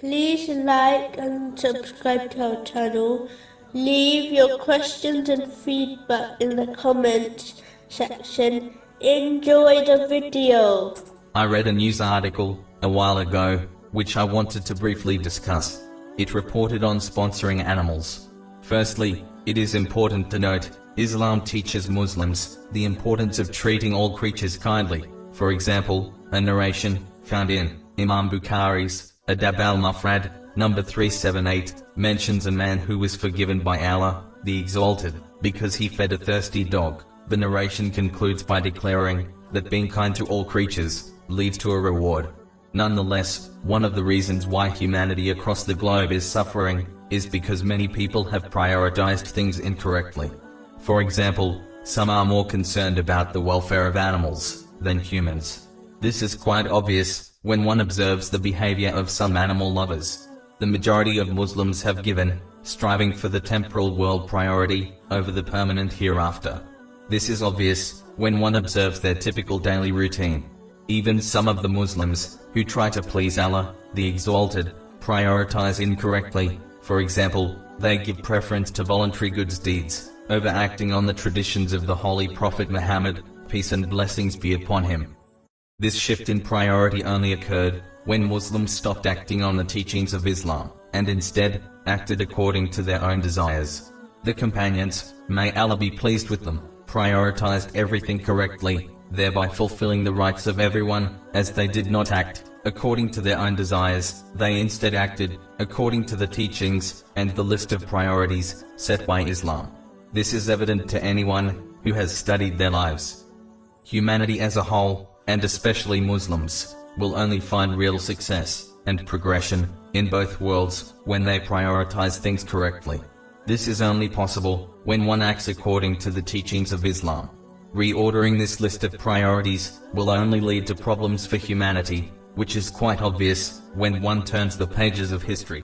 Please like and subscribe to our channel. Leave your questions and feedback in the comments section. Enjoy the video. I read a news article a while ago, which I wanted to briefly discuss. It reported on sponsoring animals. Firstly, it is important to note, Islam teaches Muslims the importance of treating all creatures kindly. For example, a narration found in Imam Bukhari's Adab al-Mufrad, number 378, mentions a man who was forgiven by Allah, the Exalted, because he fed a thirsty dog. The narration concludes by declaring that being kind to all creatures leads to a reward. Nonetheless, one of the reasons why humanity across the globe is suffering is because many people have prioritized things incorrectly. For example, some are more concerned about the welfare of animals than humans. This is quite obvious when one observes the behavior of some animal lovers. The majority of Muslims have given striving for the temporal world priority over the permanent hereafter. This is obvious when one observes their typical daily routine. Even some of the Muslims who try to please Allah, the Exalted, prioritize incorrectly. For example, they give preference to voluntary goods deeds, over acting on the traditions of the Holy Prophet Muhammad, peace and blessings be upon him. This shift in priority only occurred when Muslims stopped acting on the teachings of Islam, and instead, acted according to their own desires. The companions, may Allah be pleased with them, prioritized everything correctly, thereby fulfilling the rights of everyone, as they did not act according to their own desires, they instead acted according to the teachings and the list of priorities set by Islam. This is evident to anyone who has studied their lives. Humanity as a whole, and especially Muslims, will only find real success and progression in both worlds when they prioritize things correctly. This is only possible when one acts according to the teachings of Islam. Reordering this list of priorities will only lead to problems for humanity, which is quite obvious when one turns the pages of history.